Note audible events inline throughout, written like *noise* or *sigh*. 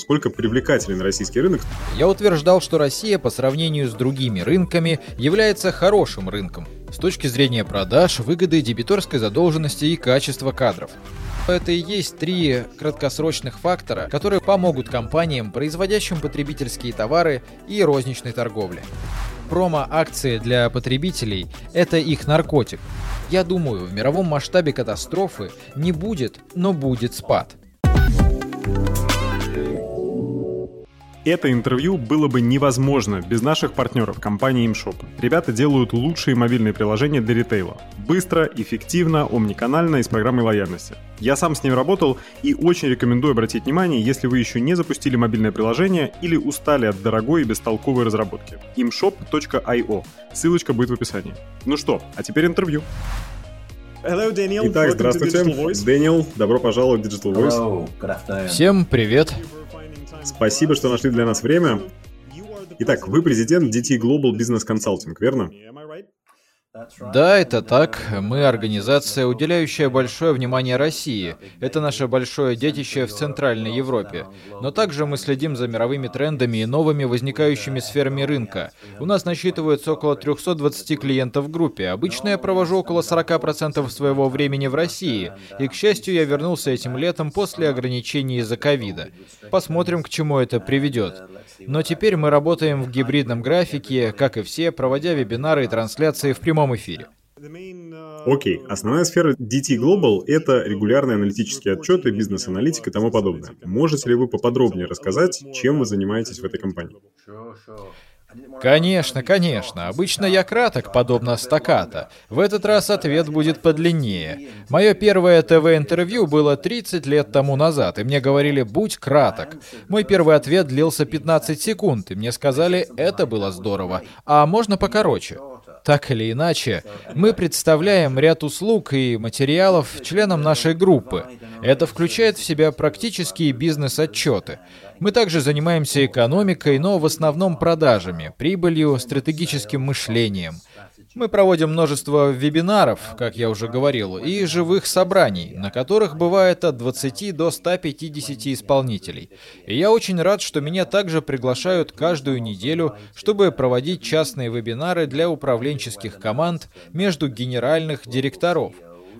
насколько привлекателен российский рынок. Я утверждал, что Россия по сравнению с другими рынками является хорошим рынком с точки зрения продаж, выгоды, дебиторской задолженности и качества кадров. Это и есть три краткосрочных фактора, которые помогут компаниям, производящим потребительские товары и розничной торговле. Промо-акции для потребителей – это их наркотик. Я думаю, в мировом масштабе катастрофы не будет, но будет спад. Это интервью было бы невозможно без наших партнеров компании ImShop. Ребята делают лучшие мобильные приложения для ритейла. Быстро, эффективно, омниканально и с программой лояльности. Я сам с ним работал и очень рекомендую обратить внимание, если вы еще не запустили мобильное приложение или устали от дорогой и бестолковой разработки. imshop.io. Ссылочка будет в описании. Ну что, а теперь интервью. Hello, Daniel. Итак, здравствуйте. Дэниел, добро пожаловать в Digital Voice. Всем привет. Спасибо, что нашли для нас время. Итак, вы президент DT Global Business Consulting, верно? Да, это так. Мы организация, уделяющая большое внимание России. Это наше большое детище в Центральной Европе. Но также мы следим за мировыми трендами и новыми возникающими сферами рынка. У нас насчитывается около 320 клиентов в группе. Обычно я провожу около 40% своего времени в России. И, к счастью, я вернулся этим летом после ограничений из-за ковида. Посмотрим, к чему это приведет. Но теперь мы работаем в гибридном графике, как и все, проводя вебинары и трансляции в прямом прямом эфире. Окей, основная сфера DT Global — это регулярные аналитические отчеты, бизнес-аналитика и тому подобное. Можете ли вы поподробнее рассказать, чем вы занимаетесь в этой компании? Конечно, конечно. Обычно я краток, подобно стаката. В этот раз ответ будет подлиннее. Мое первое ТВ-интервью было 30 лет тому назад, и мне говорили «будь краток». Мой первый ответ длился 15 секунд, и мне сказали «это было здорово, а можно покороче». Так или иначе, мы представляем ряд услуг и материалов членам нашей группы. Это включает в себя практические бизнес-отчеты. Мы также занимаемся экономикой, но в основном продажами, прибылью, стратегическим мышлением – мы проводим множество вебинаров, как я уже говорил, и живых собраний, на которых бывает от 20 до 150 исполнителей. И я очень рад, что меня также приглашают каждую неделю, чтобы проводить частные вебинары для управленческих команд между генеральных директоров.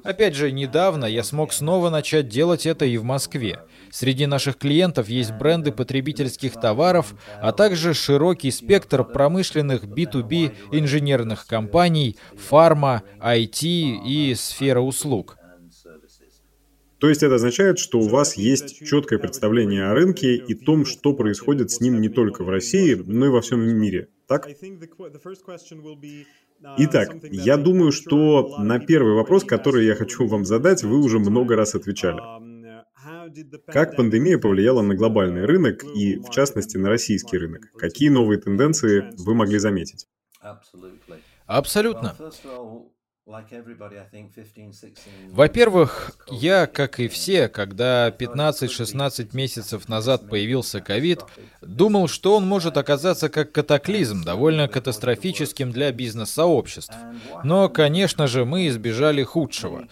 Опять же, недавно я смог снова начать делать это и в Москве. Среди наших клиентов есть бренды потребительских товаров, а также широкий спектр промышленных B2B инженерных компаний, фарма, IT и сфера услуг. То есть это означает, что у вас есть четкое представление о рынке и том, что происходит с ним не только в России, но и во всем мире. Так? Итак, я думаю, что на первый вопрос, который я хочу вам задать, вы уже много раз отвечали. Как пандемия повлияла на глобальный рынок и, в частности, на российский рынок? Какие новые тенденции вы могли заметить? Абсолютно. Во-первых, я, как и все, когда 15-16 месяцев назад появился ковид, думал, что он может оказаться как катаклизм, довольно катастрофическим для бизнес-сообществ. Но, конечно же, мы избежали худшего.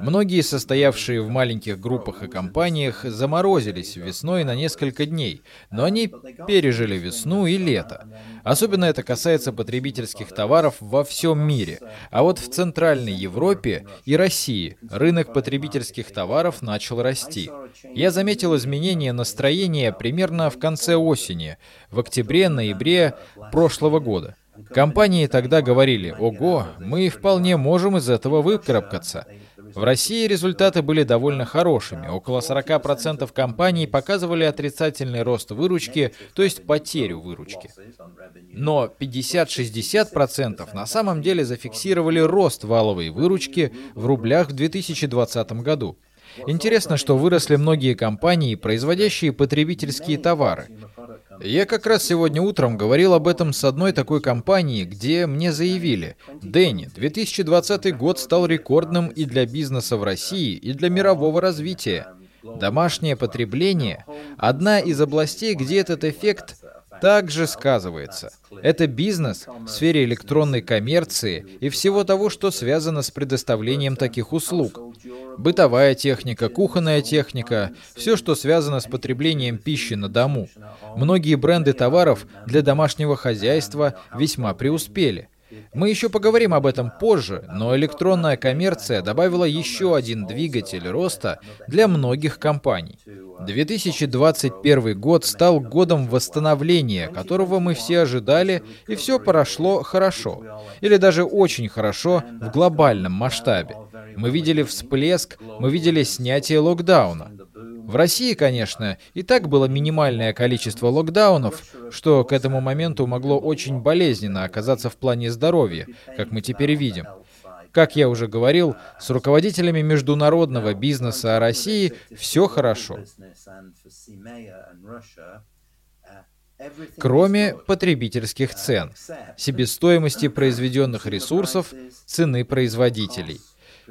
Многие, состоявшие в маленьких группах и компаниях, заморозились весной на несколько дней, но они пережили весну и лето. Особенно это касается потребительских товаров во всем мире. А вот в Центральной Европе и России рынок потребительских товаров начал расти. Я заметил изменение настроения примерно в конце осени, в октябре-ноябре прошлого года. Компании тогда говорили, ого, мы вполне можем из этого выкарабкаться. В России результаты были довольно хорошими. Около 40% компаний показывали отрицательный рост выручки, то есть потерю выручки. Но 50-60% на самом деле зафиксировали рост валовой выручки в рублях в 2020 году. Интересно, что выросли многие компании, производящие потребительские товары. Я как раз сегодня утром говорил об этом с одной такой компанией, где мне заявили, Дэнни, 2020 год стал рекордным и для бизнеса в России, и для мирового развития. Домашнее потребление – одна из областей, где этот эффект также сказывается. Это бизнес в сфере электронной коммерции и всего того, что связано с предоставлением таких услуг. Бытовая техника, кухонная техника, все, что связано с потреблением пищи на дому. Многие бренды товаров для домашнего хозяйства весьма преуспели. Мы еще поговорим об этом позже, но электронная коммерция добавила еще один двигатель роста для многих компаний. 2021 год стал годом восстановления, которого мы все ожидали, и все прошло хорошо. Или даже очень хорошо в глобальном масштабе. Мы видели всплеск, мы видели снятие локдауна. В России, конечно, и так было минимальное количество локдаунов, что к этому моменту могло очень болезненно оказаться в плане здоровья, как мы теперь видим. Как я уже говорил, с руководителями международного бизнеса о России все хорошо. Кроме потребительских цен, себестоимости произведенных ресурсов, цены производителей.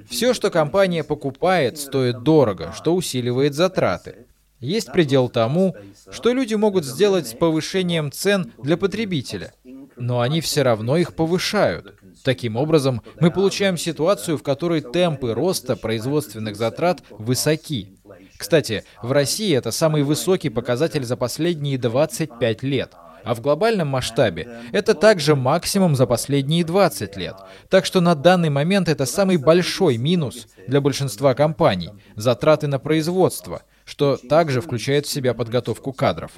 Все, что компания покупает, стоит дорого, что усиливает затраты. Есть предел тому, что люди могут сделать с повышением цен для потребителя, но они все равно их повышают. Таким образом, мы получаем ситуацию, в которой темпы роста производственных затрат высоки. Кстати, в России это самый высокий показатель за последние 25 лет. А в глобальном масштабе это также максимум за последние 20 лет. Так что на данный момент это самый большой минус для большинства компаний – затраты на производство, что также включает в себя подготовку кадров.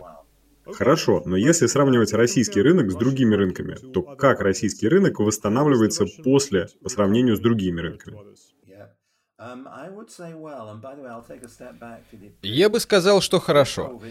Хорошо, но если сравнивать российский рынок с другими рынками, то как российский рынок восстанавливается после по сравнению с другими рынками? Я бы сказал, что хорошо.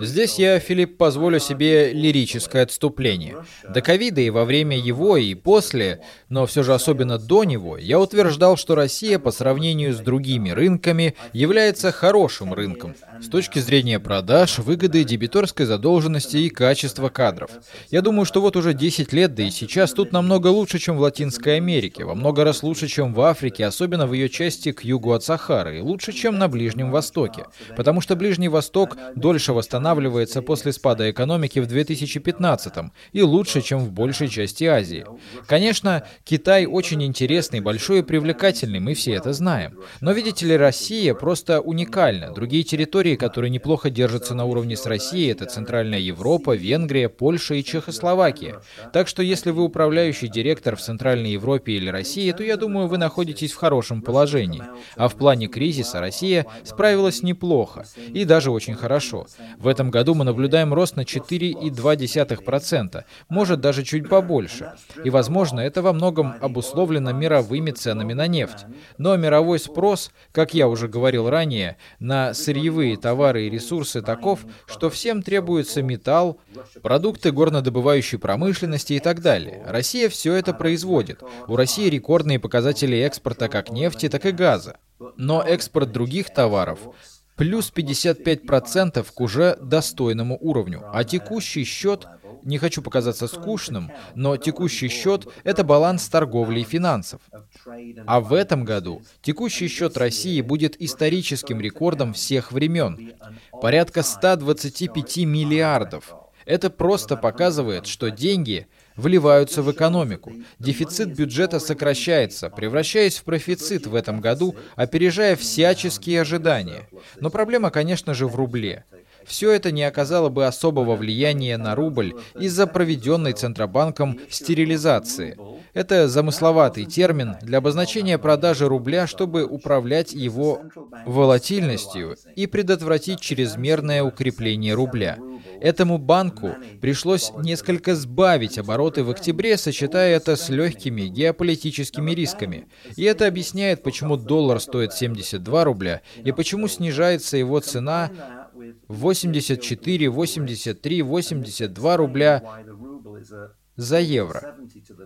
Здесь я, Филипп, позволю себе лирическое отступление. До ковида и во время его, и после, но все же особенно до него, я утверждал, что Россия по сравнению с другими рынками является хорошим рынком с точки зрения продаж, выгоды, дебиторской задолженности и качества кадров. Я думаю, что вот уже 10 лет, да и сейчас тут намного лучше, чем в Латинской Америке, во много раз лучше, чем в Африке, особенно в ее части к югу от Сахары, лучше, чем на Ближнем Востоке. Потому что Ближний Восток дольше восстанавливается после спада экономики в 2015 и лучше, чем в большей части Азии. Конечно, Китай очень интересный, большой и привлекательный, мы все это знаем. Но видите ли, Россия просто уникальна. Другие территории, которые неплохо держатся на уровне с Россией, это Центральная Европа, Венгрия, Польша и Чехословакия. Так что если вы управляющий директор в Центральной Европе или России, то я думаю, вы находитесь в хорошем положении. А в плане кризиса Россия справилась неплохо и даже очень хорошо. В этом году мы наблюдаем рост на 4,2%, может даже чуть побольше. И, возможно, это во многом обусловлено мировыми ценами на нефть. Но мировой спрос, как я уже говорил ранее, на сырьевые товары и ресурсы таков, что всем требуется металл, продукты горнодобывающей промышленности и так далее. Россия все это производит. У России рекордные показатели показатели экспорта как нефти, так и газа. Но экспорт других товаров плюс 55% к уже достойному уровню. А текущий счет, не хочу показаться скучным, но текущий счет – это баланс торговли и финансов. А в этом году текущий счет России будет историческим рекордом всех времен. Порядка 125 миллиардов. Это просто показывает, что деньги – вливаются в экономику. Дефицит бюджета сокращается, превращаясь в профицит в этом году, опережая всяческие ожидания. Но проблема, конечно же, в рубле. Все это не оказало бы особого влияния на рубль из-за проведенной Центробанком стерилизации. Это замысловатый термин для обозначения продажи рубля, чтобы управлять его волатильностью и предотвратить чрезмерное укрепление рубля. Этому банку пришлось несколько сбавить обороты в октябре, сочетая это с легкими геополитическими рисками. И это объясняет, почему доллар стоит 72 рубля и почему снижается его цена 84, 83, 82 рубля за евро.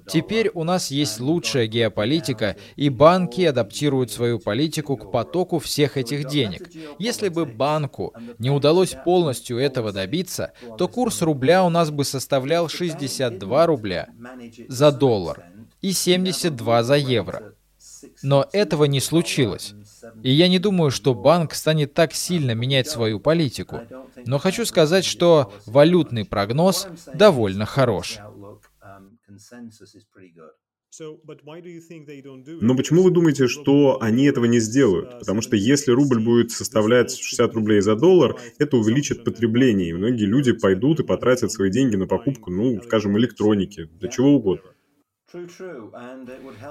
Теперь у нас есть лучшая геополитика, и банки адаптируют свою политику к потоку всех этих денег. Если бы банку не удалось полностью этого добиться, то курс рубля у нас бы составлял 62 рубля за доллар и 72 за евро. Но этого не случилось. И я не думаю, что банк станет так сильно менять свою политику. Но хочу сказать, что валютный прогноз довольно хорош. Но почему вы думаете, что они этого не сделают? Потому что если рубль будет составлять 60 рублей за доллар, это увеличит потребление, и многие люди пойдут и потратят свои деньги на покупку, ну, скажем, электроники, для чего угодно.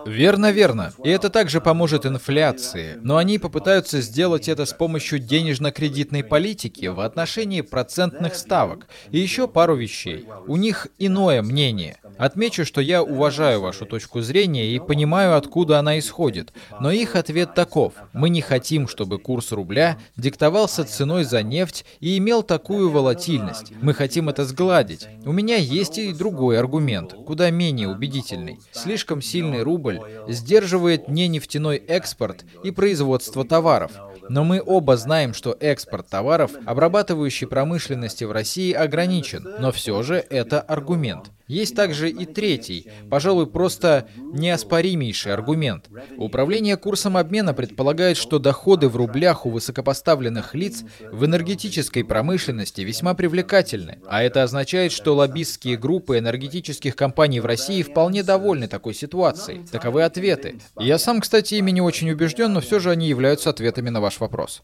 Верно, верно. И это также поможет инфляции. Но они попытаются сделать это с помощью денежно-кредитной политики в отношении процентных ставок. И еще пару вещей. У них иное мнение. Отмечу, что я уважаю вашу точку зрения и понимаю, откуда она исходит. Но их ответ таков. Мы не хотим, чтобы курс рубля диктовался ценой за нефть и имел такую волатильность. Мы хотим это сгладить. У меня есть и другой аргумент, куда менее убедительный. Слишком сильный рубль сдерживает не нефтяной экспорт и производство товаров. Но мы оба знаем, что экспорт товаров обрабатывающей промышленности в России ограничен, но все же это аргумент. Есть также и третий, пожалуй, просто неоспоримейший аргумент. Управление курсом обмена предполагает, что доходы в рублях у высокопоставленных лиц в энергетической промышленности весьма привлекательны, а это означает, что лоббистские группы энергетических компаний в России вполне довольны такой ситуацией. Таковы ответы. Я сам, кстати, ими не очень убежден, но все же они являются ответами на ваш вопрос.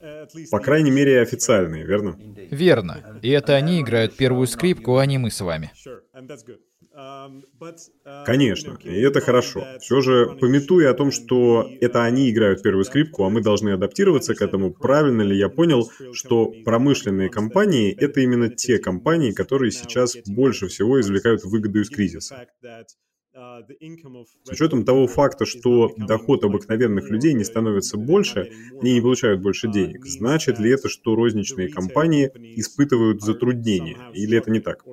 По крайней мере, официальные, верно? Верно. И это они играют первую скрипку, а не мы с вами. Um, uh, Конечно, и это хорошо. Все же, пометуя о том, что это они играют первую скрипку, а мы должны адаптироваться к этому, правильно ли я понял, что промышленные компании — это именно те компании, которые сейчас больше всего извлекают выгоду из кризиса? С учетом того факта, что доход обыкновенных людей не становится больше, они не получают больше денег, значит ли это, что розничные компании испытывают затруднения, или это не так?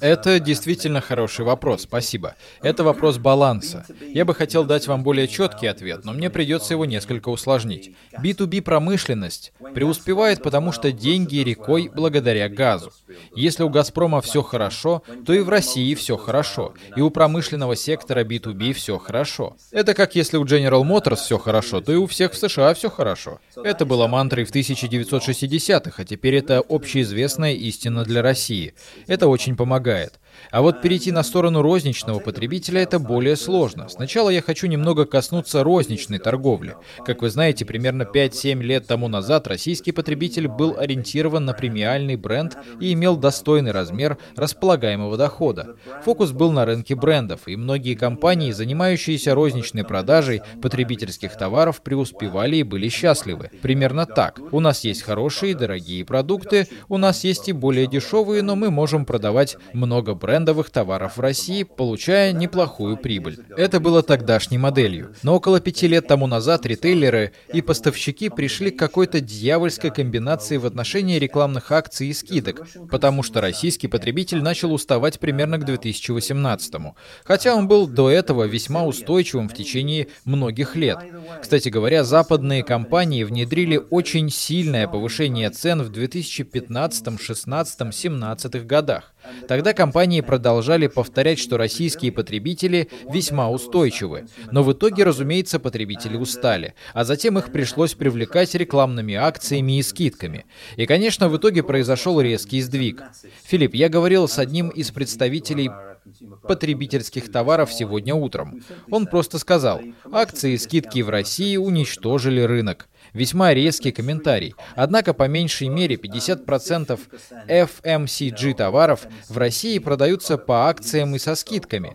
Это действительно хороший вопрос, спасибо. Это вопрос баланса. Я бы хотел дать вам более четкий ответ, но мне придется его несколько усложнить. B2B промышленность преуспевает, потому что деньги рекой благодаря газу. Если у «Газпрома» все хорошо, то и в России все хорошо, и у промышленного сектора B2B все хорошо. Это как если у General Motors все хорошо, то и у всех в США все хорошо. Это было мантрой в 1960-х, а теперь это общеизвестная истина для России. Это очень помогает. А вот перейти на сторону розничного потребителя это более сложно. Сначала я хочу немного коснуться розничной торговли. Как вы знаете, примерно 5-7 лет тому назад российский потребитель был ориентирован на премиальный бренд и имел достойный размер располагаемого дохода. Фокус был на рынке брендов, и многие компании, занимающиеся розничной продажей потребительских товаров, преуспевали и были счастливы. Примерно так. У нас есть хорошие и дорогие продукты, у нас есть и более дешевые, но мы можем продавать много брендов брендовых товаров в России, получая неплохую прибыль. Это было тогдашней моделью. Но около пяти лет тому назад ритейлеры и поставщики пришли к какой-то дьявольской комбинации в отношении рекламных акций и скидок, потому что российский потребитель начал уставать примерно к 2018 -му. Хотя он был до этого весьма устойчивым в течение многих лет. Кстати говоря, западные компании внедрили очень сильное повышение цен в 2015, 16, 17 годах. Тогда компании продолжали повторять, что российские потребители весьма устойчивы. Но в итоге, разумеется, потребители устали. А затем их пришлось привлекать рекламными акциями и скидками. И, конечно, в итоге произошел резкий сдвиг. Филипп, я говорил с одним из представителей потребительских товаров сегодня утром. Он просто сказал, акции и скидки в России уничтожили рынок. Весьма резкий комментарий. Однако по меньшей мере 50% FMCG товаров в России продаются по акциям и со скидками.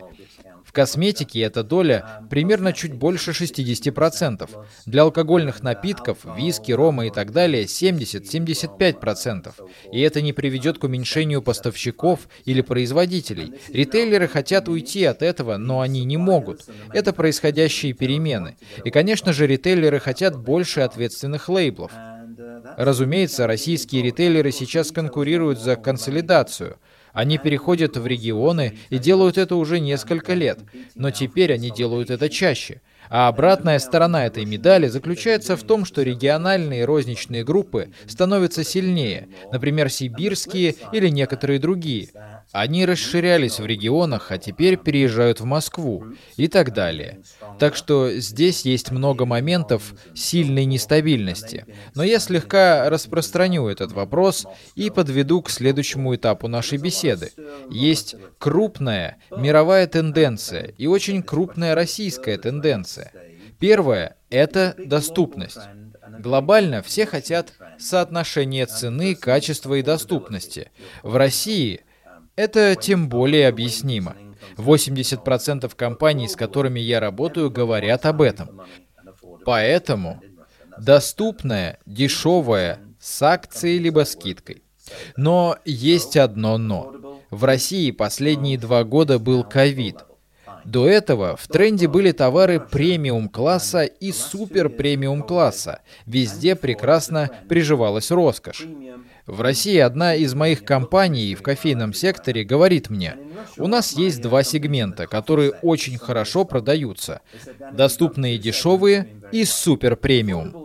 В косметике эта доля примерно чуть больше 60%. Для алкогольных напитков, виски, рома и так далее 70-75%. И это не приведет к уменьшению поставщиков или производителей. Ритейлеры хотят уйти от этого, но они не могут. Это происходящие перемены. И, конечно же, ритейлеры хотят больше ответственных лейблов. Разумеется, российские ритейлеры сейчас конкурируют за консолидацию – они переходят в регионы и делают это уже несколько лет, но теперь они делают это чаще. А обратная сторона этой медали заключается в том, что региональные розничные группы становятся сильнее, например, сибирские или некоторые другие. Они расширялись в регионах, а теперь переезжают в Москву и так далее. Так что здесь есть много моментов сильной нестабильности. Но я слегка распространю этот вопрос и подведу к следующему этапу нашей беседы. Есть крупная мировая тенденция и очень крупная российская тенденция. Первое – это доступность. Глобально все хотят соотношения цены, качества и доступности. В России это тем более объяснимо. 80% компаний, с которыми я работаю, говорят об этом. Поэтому доступная, дешевая, с акцией либо скидкой. Но есть одно но. В России последние два года был ковид – до этого в тренде были товары премиум-класса и супер-премиум-класса. Везде прекрасно приживалась роскошь. В России одна из моих компаний в кофейном секторе говорит мне, у нас есть два сегмента, которые очень хорошо продаются. Доступные дешевые и супер премиум.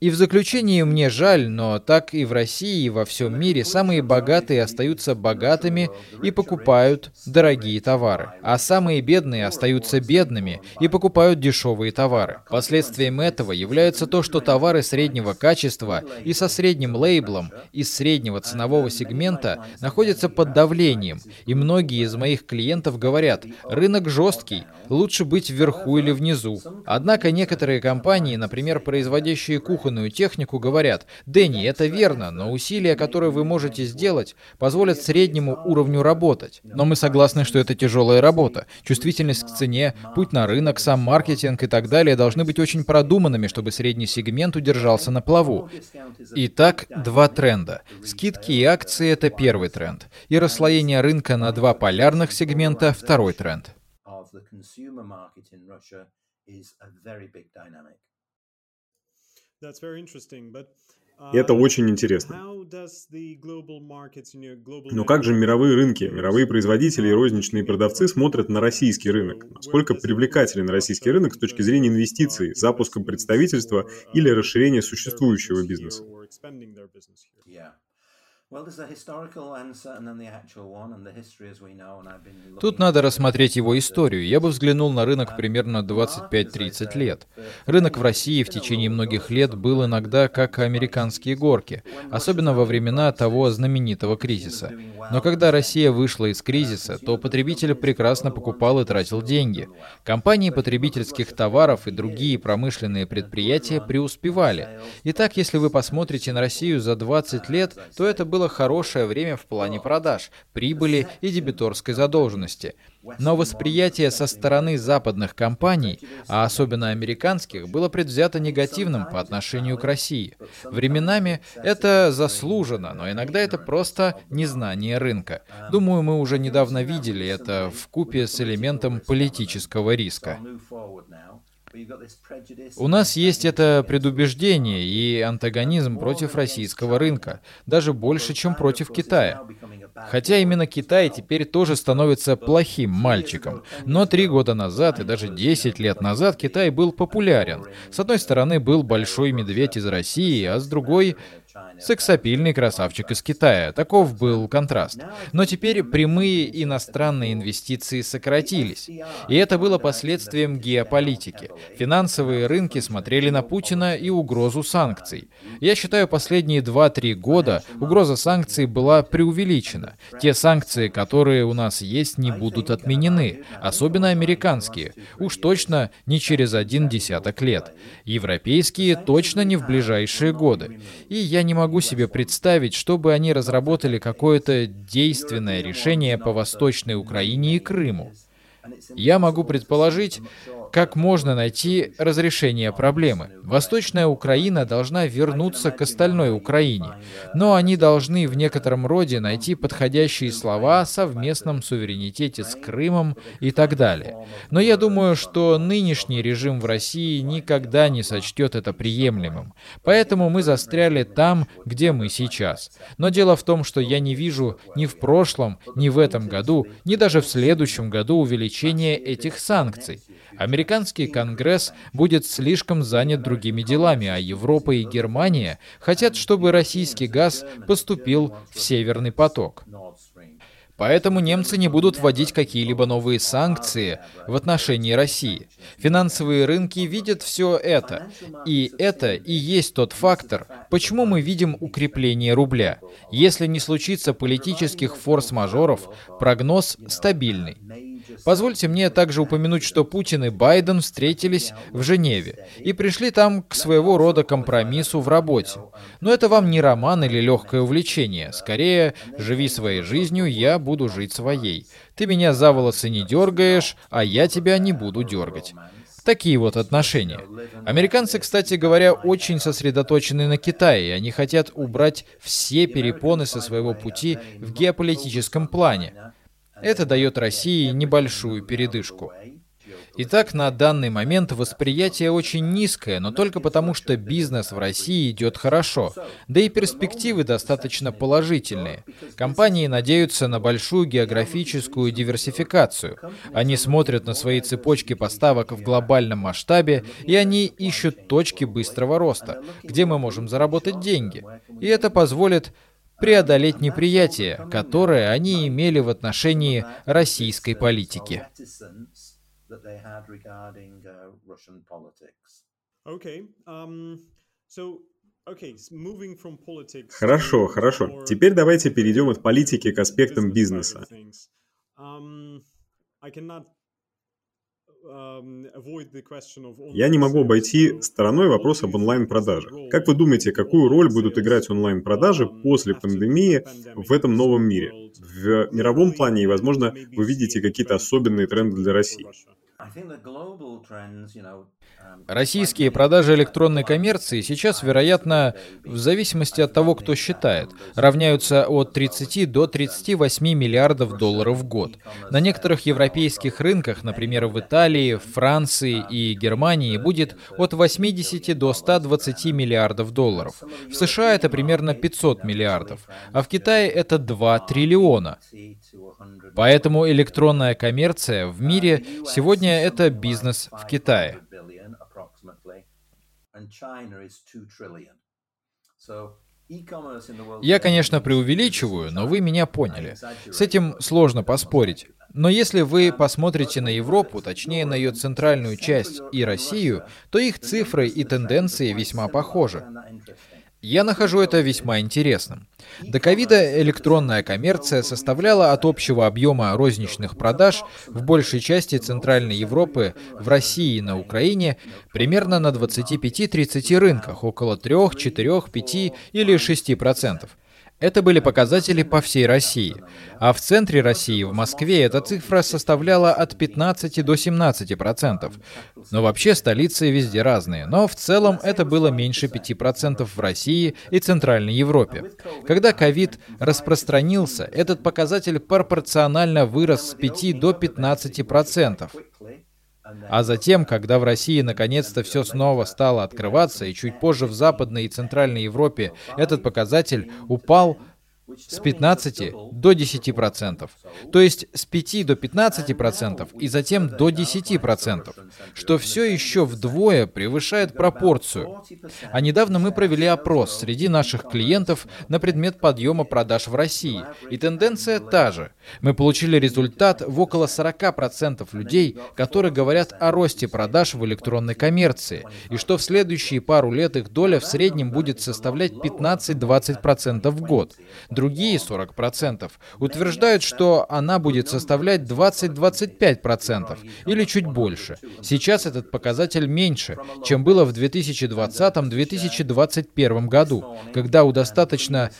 И в заключение мне жаль, но так и в России, и во всем мире самые богатые остаются богатыми и покупают дорогие товары, а самые бедные остаются бедными и покупают дешевые товары. Последствием этого является то, что товары среднего качества и со средним лейблом из среднего ценового сегмента находятся под давлением, и многие из моих клиентов говорят, рынок жесткий, лучше быть вверху или внизу. Однако некоторые компании, например, производящие кухонную технику, говорят, Дэнни, это верно, но усилия, которые вы можете сделать, позволят среднему уровню работать. Но мы согласны, что это тяжелая работа. Чувствительность к цене, путь на рынок, сам маркетинг и так далее должны быть очень продуманными, чтобы средний сегмент удержался на плаву. Итак, два тренда. Скидки и акции — это первый тренд. И расслоение рынка на два полярных сегмента — второй тренд is a very big dynamic. But это очень интересно. Но как же мировые рынки, мировые производители и розничные продавцы смотрят на российский рынок? Насколько привлекателен российский рынок с точки зрения инвестиций, запуска представительства или расширения существующего бизнеса? Тут надо рассмотреть его историю. Я бы взглянул на рынок примерно 25-30 лет. Рынок в России в течение многих лет был иногда как американские горки, особенно во времена того знаменитого кризиса. Но когда Россия вышла из кризиса, то потребитель прекрасно покупал и тратил деньги. Компании потребительских товаров и другие промышленные предприятия преуспевали. Итак, если вы посмотрите на Россию за 20 лет, то это было было хорошее время в плане продаж, прибыли и дебиторской задолженности. Но восприятие со стороны западных компаний, а особенно американских, было предвзято негативным по отношению к России. Временами это заслужено, но иногда это просто незнание рынка. Думаю, мы уже недавно видели это в купе с элементом политического риска. У нас есть это предубеждение и антагонизм против российского рынка, даже больше, чем против Китая. Хотя именно Китай теперь тоже становится плохим мальчиком. Но три года назад и даже десять лет назад Китай был популярен. С одной стороны был большой медведь из России, а с другой Сексапильный красавчик из Китая. Таков был контраст. Но теперь прямые иностранные инвестиции сократились. И это было последствием геополитики. Финансовые рынки смотрели на Путина и угрозу санкций. Я считаю, последние 2-3 года угроза санкций была преувеличена. Те санкции, которые у нас есть, не будут отменены. Особенно американские. Уж точно не через один десяток лет. Европейские точно не в ближайшие годы. И я не могу себе представить, чтобы они разработали какое-то действенное решение по Восточной Украине и Крыму. Я могу предположить, как можно найти разрешение проблемы. Восточная Украина должна вернуться к остальной Украине, но они должны в некотором роде найти подходящие слова о совместном суверенитете с Крымом и так далее. Но я думаю, что нынешний режим в России никогда не сочтет это приемлемым. Поэтому мы застряли там, где мы сейчас. Но дело в том, что я не вижу ни в прошлом, ни в этом году, ни даже в следующем году увеличения этих санкций. Американский Конгресс будет слишком занят другими делами, а Европа и Германия хотят, чтобы российский газ поступил в Северный поток. Поэтому немцы не будут вводить какие-либо новые санкции в отношении России. Финансовые рынки видят все это. И это и есть тот фактор, почему мы видим укрепление рубля. Если не случится политических форс-мажоров, прогноз стабильный. Позвольте мне также упомянуть, что Путин и Байден встретились в Женеве и пришли там к своего рода компромиссу в работе. Но это вам не роман или легкое увлечение. Скорее, живи своей жизнью, я буду жить своей. Ты меня за волосы не дергаешь, а я тебя не буду дергать. Такие вот отношения. Американцы, кстати говоря, очень сосредоточены на Китае. Они хотят убрать все перепоны со своего пути в геополитическом плане. Это дает России небольшую передышку. Итак, на данный момент восприятие очень низкое, но только потому, что бизнес в России идет хорошо. Да и перспективы достаточно положительные. Компании надеются на большую географическую диверсификацию. Они смотрят на свои цепочки поставок в глобальном масштабе, и они ищут точки быстрого роста, где мы можем заработать деньги. И это позволит преодолеть неприятие, которое они имели в отношении российской политики. Хорошо, хорошо. Теперь давайте перейдем от политики к аспектам бизнеса. Я не могу обойти стороной вопрос об онлайн-продажах. Как вы думаете, какую роль будут играть онлайн-продажи после пандемии в этом новом мире? В мировом плане, и, возможно, вы видите какие-то особенные тренды для России. Российские продажи электронной коммерции сейчас, вероятно, в зависимости от того, кто считает, равняются от 30 до 38 миллиардов долларов в год. На некоторых европейских рынках, например, в Италии, Франции и Германии, будет от 80 до 120 миллиардов долларов. В США это примерно 500 миллиардов, а в Китае это 2 триллиона. Поэтому электронная коммерция в мире сегодня это бизнес в Китае. Я, конечно, преувеличиваю, но вы меня поняли. С этим сложно поспорить. Но если вы посмотрите на Европу, точнее на ее центральную часть и Россию, то их цифры и тенденции весьма похожи. Я нахожу это весьма интересным. До ковида электронная коммерция составляла от общего объема розничных продаж в большей части Центральной Европы, в России и на Украине примерно на 25-30 рынках, около 3, 4, 5 или 6 процентов. Это были показатели по всей России. А в центре России, в Москве, эта цифра составляла от 15 до 17 процентов. Но вообще столицы везде разные. Но в целом это было меньше 5 процентов в России и Центральной Европе. Когда ковид распространился, этот показатель пропорционально вырос с 5 до 15 процентов. А затем, когда в России наконец-то все снова стало открываться, и чуть позже в Западной и Центральной Европе этот показатель упал с 15 до 10%. То есть с 5 до 15% и затем до 10%, что все еще вдвое превышает пропорцию. А недавно мы провели опрос среди наших клиентов на предмет подъема продаж в России, и тенденция та же. Мы получили результат в около 40% людей, которые говорят о росте продаж в электронной коммерции, и что в следующие пару лет их доля в среднем будет составлять 15-20% в год. Другие 40% утверждают, что она будет составлять 20-25% или чуть больше. Сейчас этот показатель меньше, чем было в 2020-2021 году, когда у достаточно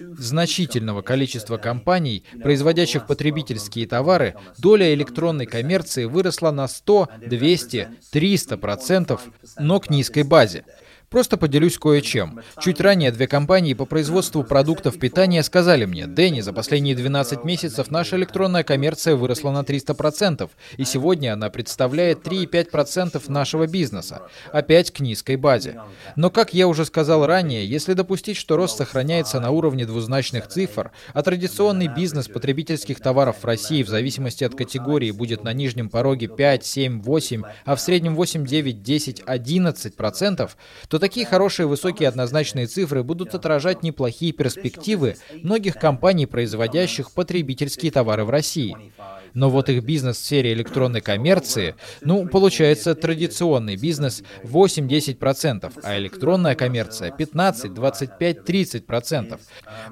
значительного количества компаний, производящих потребительские товары, доля электронной коммерции выросла на 100, 200, 300 процентов, но к низкой базе. Просто поделюсь кое-чем. Чуть ранее две компании по производству продуктов питания сказали мне, Дэнни, за последние 12 месяцев наша электронная коммерция выросла на 300%, и сегодня она представляет 3,5% нашего бизнеса, опять к низкой базе. Но, как я уже сказал ранее, если допустить, что рост сохраняется на уровне двузначных цифр, а традиционный бизнес потребительских товаров в России в зависимости от категории будет на нижнем пороге 5, 7, 8, а в среднем 8, 9, 10, 11%, то такие хорошие высокие однозначные цифры будут отражать неплохие перспективы многих компаний, производящих потребительские товары в России. Но вот их бизнес в сфере электронной коммерции, ну, получается традиционный бизнес 8-10%, а электронная коммерция 15, 25, 30%.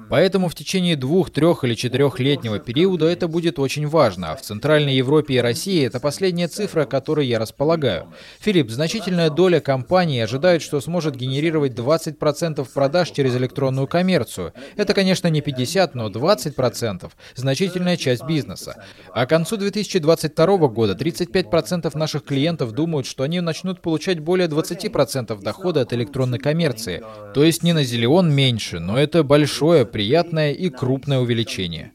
Поэтому в течение двух, трех или четырехлетнего периода это будет очень важно, а в Центральной Европе и России это последняя цифра, которой я располагаю. Филипп, значительная доля компаний ожидает, что сможет генерировать 20% продаж через электронную коммерцию. Это, конечно, не 50, но 20% – значительная часть бизнеса. А концу 2022 года 35% наших клиентов думают, что они начнут получать более 20% дохода от электронной коммерции. То есть не на зелен меньше, но это большое, приятное и крупное увеличение.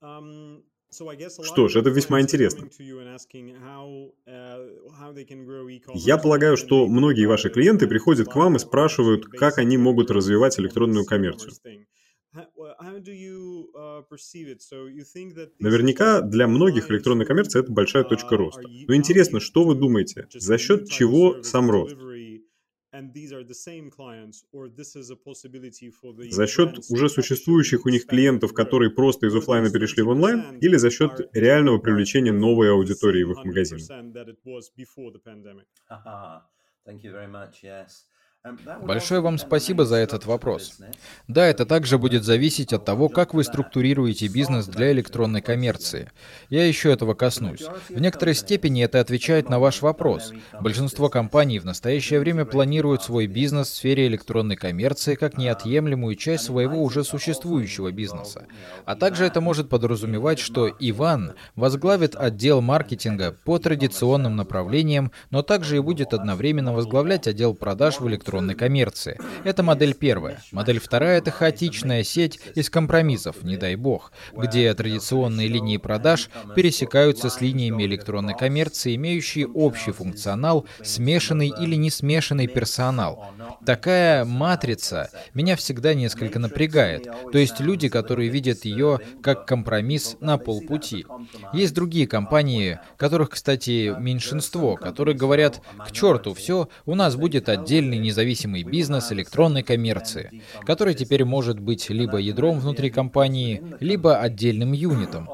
Um, что ж, это весьма интересно. Я полагаю, что многие ваши клиенты приходят к вам и спрашивают, как они могут развивать электронную коммерцию. Uh, Наверняка для многих электронная коммерция – это большая точка роста. Но интересно, что вы думаете, за счет чего сам рост? За счет уже существующих у них клиентов, которые просто из офлайна перешли в онлайн, или за счет реального привлечения новой аудитории в их магазин? Большое вам спасибо за этот вопрос. Да, это также будет зависеть от того, как вы структурируете бизнес для электронной коммерции. Я еще этого коснусь. В некоторой степени это отвечает на ваш вопрос. Большинство компаний в настоящее время планируют свой бизнес в сфере электронной коммерции как неотъемлемую часть своего уже существующего бизнеса. А также это может подразумевать, что Иван возглавит отдел маркетинга по традиционным направлениям, но также и будет одновременно возглавлять отдел продаж в электронной электронной коммерции. Это модель первая. Модель вторая — это хаотичная сеть из компромиссов, не дай бог, где традиционные линии продаж пересекаются с линиями электронной коммерции, имеющие общий функционал, смешанный или не смешанный персонал. Такая матрица меня всегда несколько напрягает. То есть люди, которые видят ее как компромисс на полпути. Есть другие компании, которых, кстати, меньшинство, которые говорят, к черту все, у нас будет отдельный независимый независимый бизнес электронной коммерции, который теперь может быть либо ядром внутри компании, либо отдельным юнитом.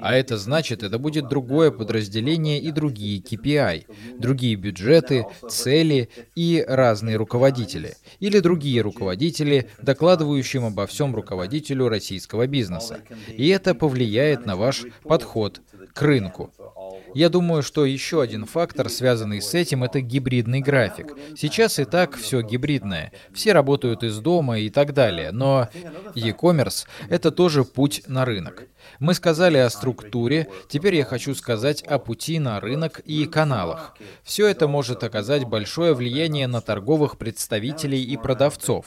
А это значит, это будет другое подразделение и другие KPI, другие бюджеты, цели и разные руководители. Или другие руководители, докладывающим обо всем руководителю российского бизнеса. И это повлияет на ваш подход к рынку. Я думаю, что еще один фактор, связанный с этим, это гибридный график. Сейчас и так все гибридное. Все работают из дома и так далее. Но e-commerce — это тоже путь на рынок. Мы сказали о структуре, теперь я хочу сказать о пути на рынок и каналах. Все это может оказать большое влияние на торговых представителей и продавцов.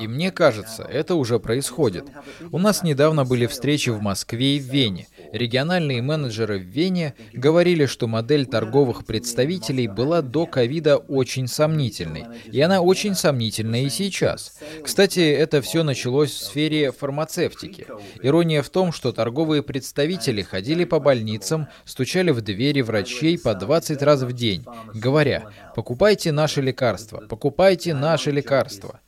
И мне кажется, это уже происходит. У нас недавно были встречи в Москве и в Вене. Региональные менеджеры в Вене говорили, что модель торговых представителей была до ковида очень сомнительной. И она очень сомнительная и сейчас. Кстати, это все началось в сфере фармацевтики. Ирония в том, что торговые представители ходили по больницам, стучали в двери врачей по 20 раз в день, говоря, покупайте наши лекарства, покупайте наши лекарства.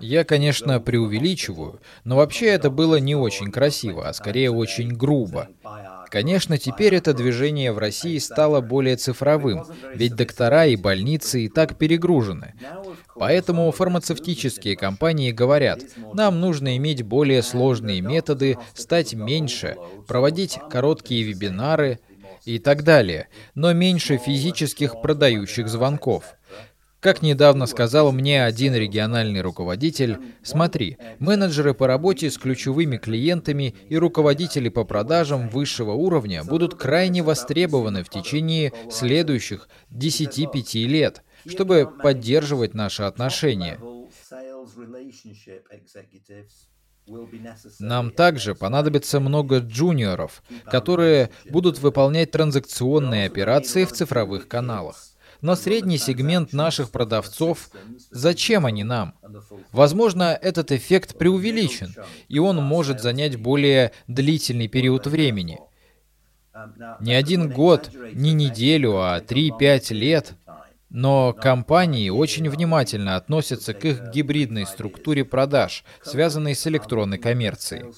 Я, конечно, преувеличиваю, но вообще это было не очень красиво, а скорее очень грубо. Конечно, теперь это движение в России стало более цифровым, ведь доктора и больницы и так перегружены. Поэтому фармацевтические компании говорят, нам нужно иметь более сложные методы, стать меньше, проводить короткие вебинары и так далее, но меньше физических продающих звонков. Как недавно сказал мне один региональный руководитель, смотри, менеджеры по работе с ключевыми клиентами и руководители по продажам высшего уровня будут крайне востребованы в течение следующих 10-5 лет, чтобы поддерживать наши отношения. Нам также понадобится много джуниоров, которые будут выполнять транзакционные операции в цифровых каналах. Но средний сегмент наших продавцов, зачем они нам? Возможно, этот эффект преувеличен, и он может занять более длительный период времени. Не один год, не неделю, а 3-5 лет. Но компании очень внимательно относятся к их гибридной структуре продаж, связанной с электронной коммерцией.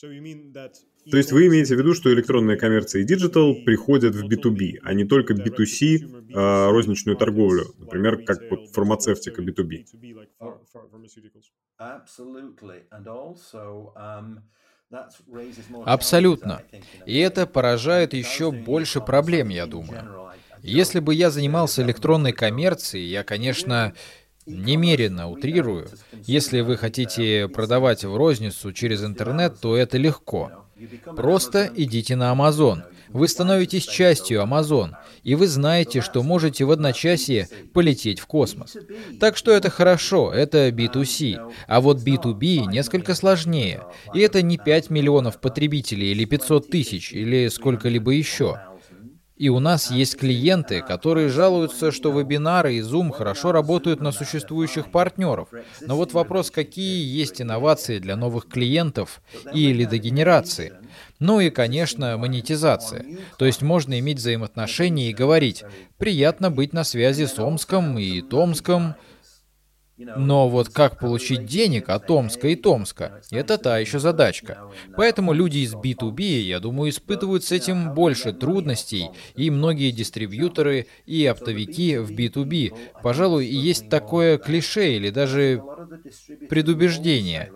То есть вы имеете в виду, что электронная коммерция и digital приходят в B2B, а не только B2C, а розничную торговлю, например, как вот фармацевтика B2B? Абсолютно. И это поражает еще больше проблем, я думаю. Если бы я занимался электронной коммерцией, я, конечно, немерено утрирую. Если вы хотите продавать в розницу через интернет, то это легко. Просто идите на Amazon. Вы становитесь частью Amazon, и вы знаете, что можете в одночасье полететь в космос. Так что это хорошо, это B2C. А вот B2B несколько сложнее. И это не 5 миллионов потребителей или 500 тысяч или сколько-либо еще. И у нас есть клиенты, которые жалуются, что вебинары и Zoom хорошо работают на существующих партнеров. Но вот вопрос, какие есть инновации для новых клиентов и лидогенерации. Ну и, конечно, монетизация. То есть можно иметь взаимоотношения и говорить, приятно быть на связи с Омском и Томском, но вот как получить денег от Томска и Томска, это та еще задачка. Поэтому люди из B2B, я думаю, испытывают с этим больше трудностей, и многие дистрибьюторы и оптовики в B2B, пожалуй, и есть такое клише или даже предубеждение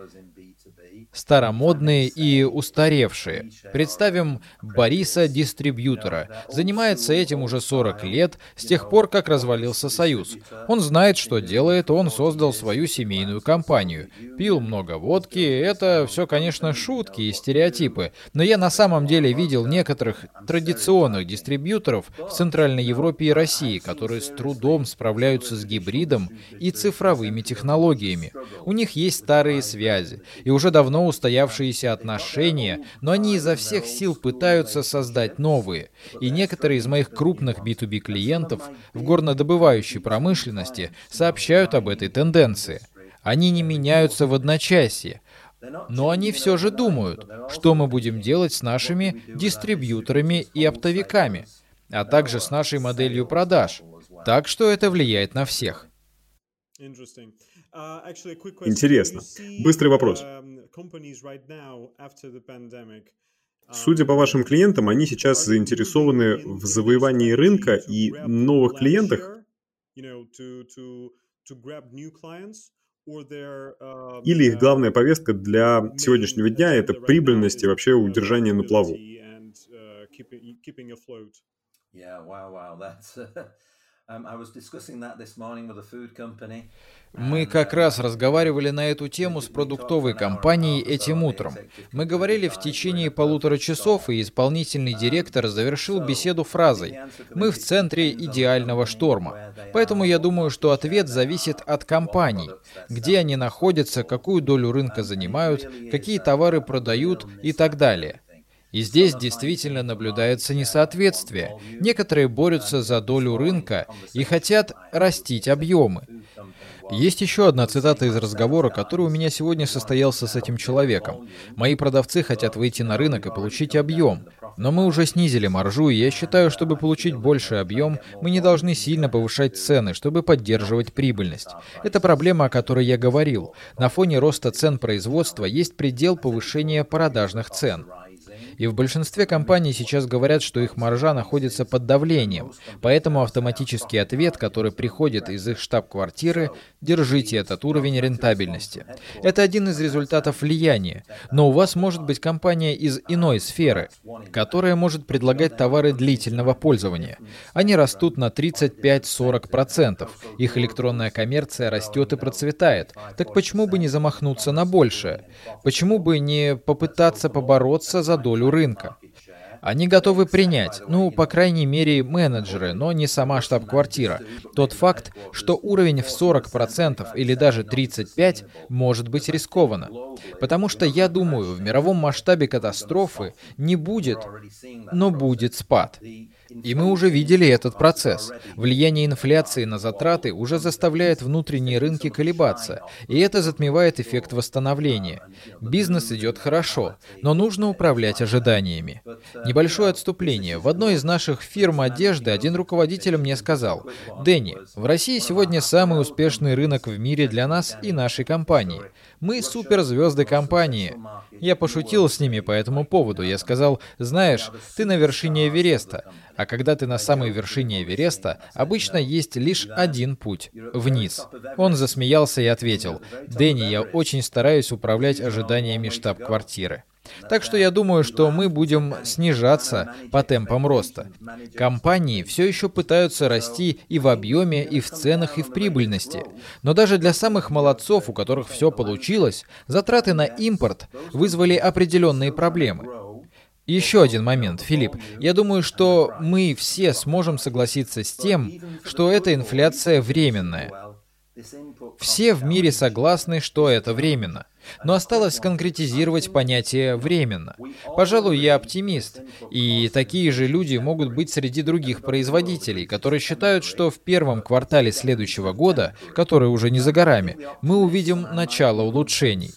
старомодные и устаревшие. Представим Бориса Дистрибьютора. Занимается этим уже 40 лет, с тех пор, как развалился Союз. Он знает, что делает, он создал свою семейную компанию. Пил много водки, это все, конечно, шутки и стереотипы, но я на самом деле видел некоторых традиционных дистрибьюторов в Центральной Европе и России, которые с трудом справляются с гибридом и цифровыми технологиями. У них есть старые связи, и уже давно устоявшиеся отношения, но они изо всех сил пытаются создать новые. И некоторые из моих крупных B2B клиентов в горнодобывающей промышленности сообщают об этой тенденции. Они не меняются в одночасье, но они все же думают, что мы будем делать с нашими дистрибьюторами и оптовиками, а также с нашей моделью продаж. Так что это влияет на всех. Интересно. Быстрый вопрос. Судя по вашим клиентам, они сейчас заинтересованы в завоевании рынка и новых клиентах? Или их главная повестка для сегодняшнего дня – это прибыльность и вообще удержание на плаву? Yeah, wow, wow, that's Um, *laughs* Мы как раз разговаривали на эту тему с продуктовой компанией этим утром. Мы говорили в течение полутора часов, и исполнительный директор завершил беседу фразой «Мы в центре идеального шторма». Поэтому я думаю, что ответ зависит от компаний, где они находятся, какую долю рынка занимают, какие товары продают и так далее. И здесь действительно наблюдается несоответствие. Некоторые борются за долю рынка и хотят растить объемы. Есть еще одна цитата из разговора, который у меня сегодня состоялся с этим человеком. Мои продавцы хотят выйти на рынок и получить объем. Но мы уже снизили маржу, и я считаю, чтобы получить больший объем, мы не должны сильно повышать цены, чтобы поддерживать прибыльность. Это проблема, о которой я говорил. На фоне роста цен производства есть предел повышения продажных цен. И в большинстве компаний сейчас говорят, что их маржа находится под давлением, поэтому автоматический ответ, который приходит из их штаб-квартиры, держите этот уровень рентабельности. Это один из результатов влияния, но у вас может быть компания из иной сферы, которая может предлагать товары длительного пользования. Они растут на 35-40%. Их электронная коммерция растет и процветает. Так почему бы не замахнуться на большее? Почему бы не попытаться побороться за долю рынка. Они готовы принять, ну, по крайней мере, менеджеры, но не сама штаб-квартира, тот факт, что уровень в 40% или даже 35% может быть рискованно. Потому что я думаю, в мировом масштабе катастрофы не будет, но будет спад. И мы уже видели этот процесс. Влияние инфляции на затраты уже заставляет внутренние рынки колебаться, и это затмевает эффект восстановления. Бизнес идет хорошо, но нужно управлять ожиданиями. Небольшое отступление. В одной из наших фирм одежды один руководитель мне сказал, «Дэнни, в России сегодня самый успешный рынок в мире для нас и нашей компании. Мы суперзвезды компании. Я пошутил с ними по этому поводу. Я сказал, знаешь, ты на вершине Эвереста. А когда ты на самой вершине Эвереста, обычно есть лишь один путь — вниз. Он засмеялся и ответил, «Дэнни, я очень стараюсь управлять ожиданиями штаб-квартиры». Так что я думаю, что мы будем снижаться по темпам роста. Компании все еще пытаются расти и в объеме, и в ценах, и в прибыльности. Но даже для самых молодцов, у которых все получилось, затраты на импорт вызвали определенные проблемы. Еще один момент, Филипп. Я думаю, что мы все сможем согласиться с тем, что эта инфляция временная. Все в мире согласны, что это временно. Но осталось конкретизировать понятие «временно». Пожалуй, я оптимист. И такие же люди могут быть среди других производителей, которые считают, что в первом квартале следующего года, который уже не за горами, мы увидим начало улучшений.